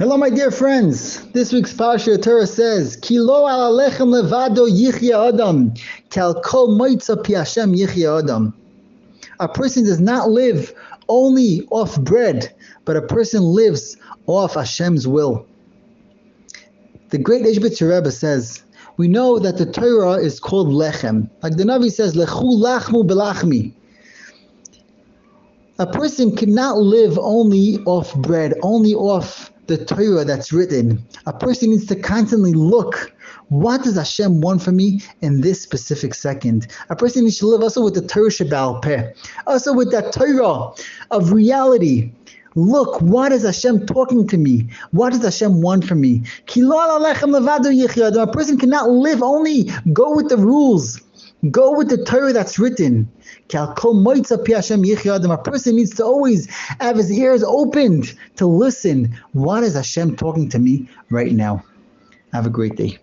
Hello, my dear friends. This week's Parsha Torah says, "Ki lo al alechem levado yichya adam, kal kol moitza pi Hashem yichya adam." A person does not live only off bread, but a person lives off Hashem's will. The great Ishbitzer Rebbe says, we know that the Torah is called lechem. Like the Navi says, lechu lachmu belachmi. A person cannot live only off bread, only off the Torah that's written. A person needs to constantly look. What does Hashem want from me in this specific second? A person needs to live also with the Torah Sheba'al Peh, also with that Torah of reality. Look, what is Hashem talking to me? What does Hashem want from me? A person cannot live only go with the rules. Go with the Torah that's written. A person needs to always have his ears opened to listen. What is Hashem talking to me right now? Have a great day.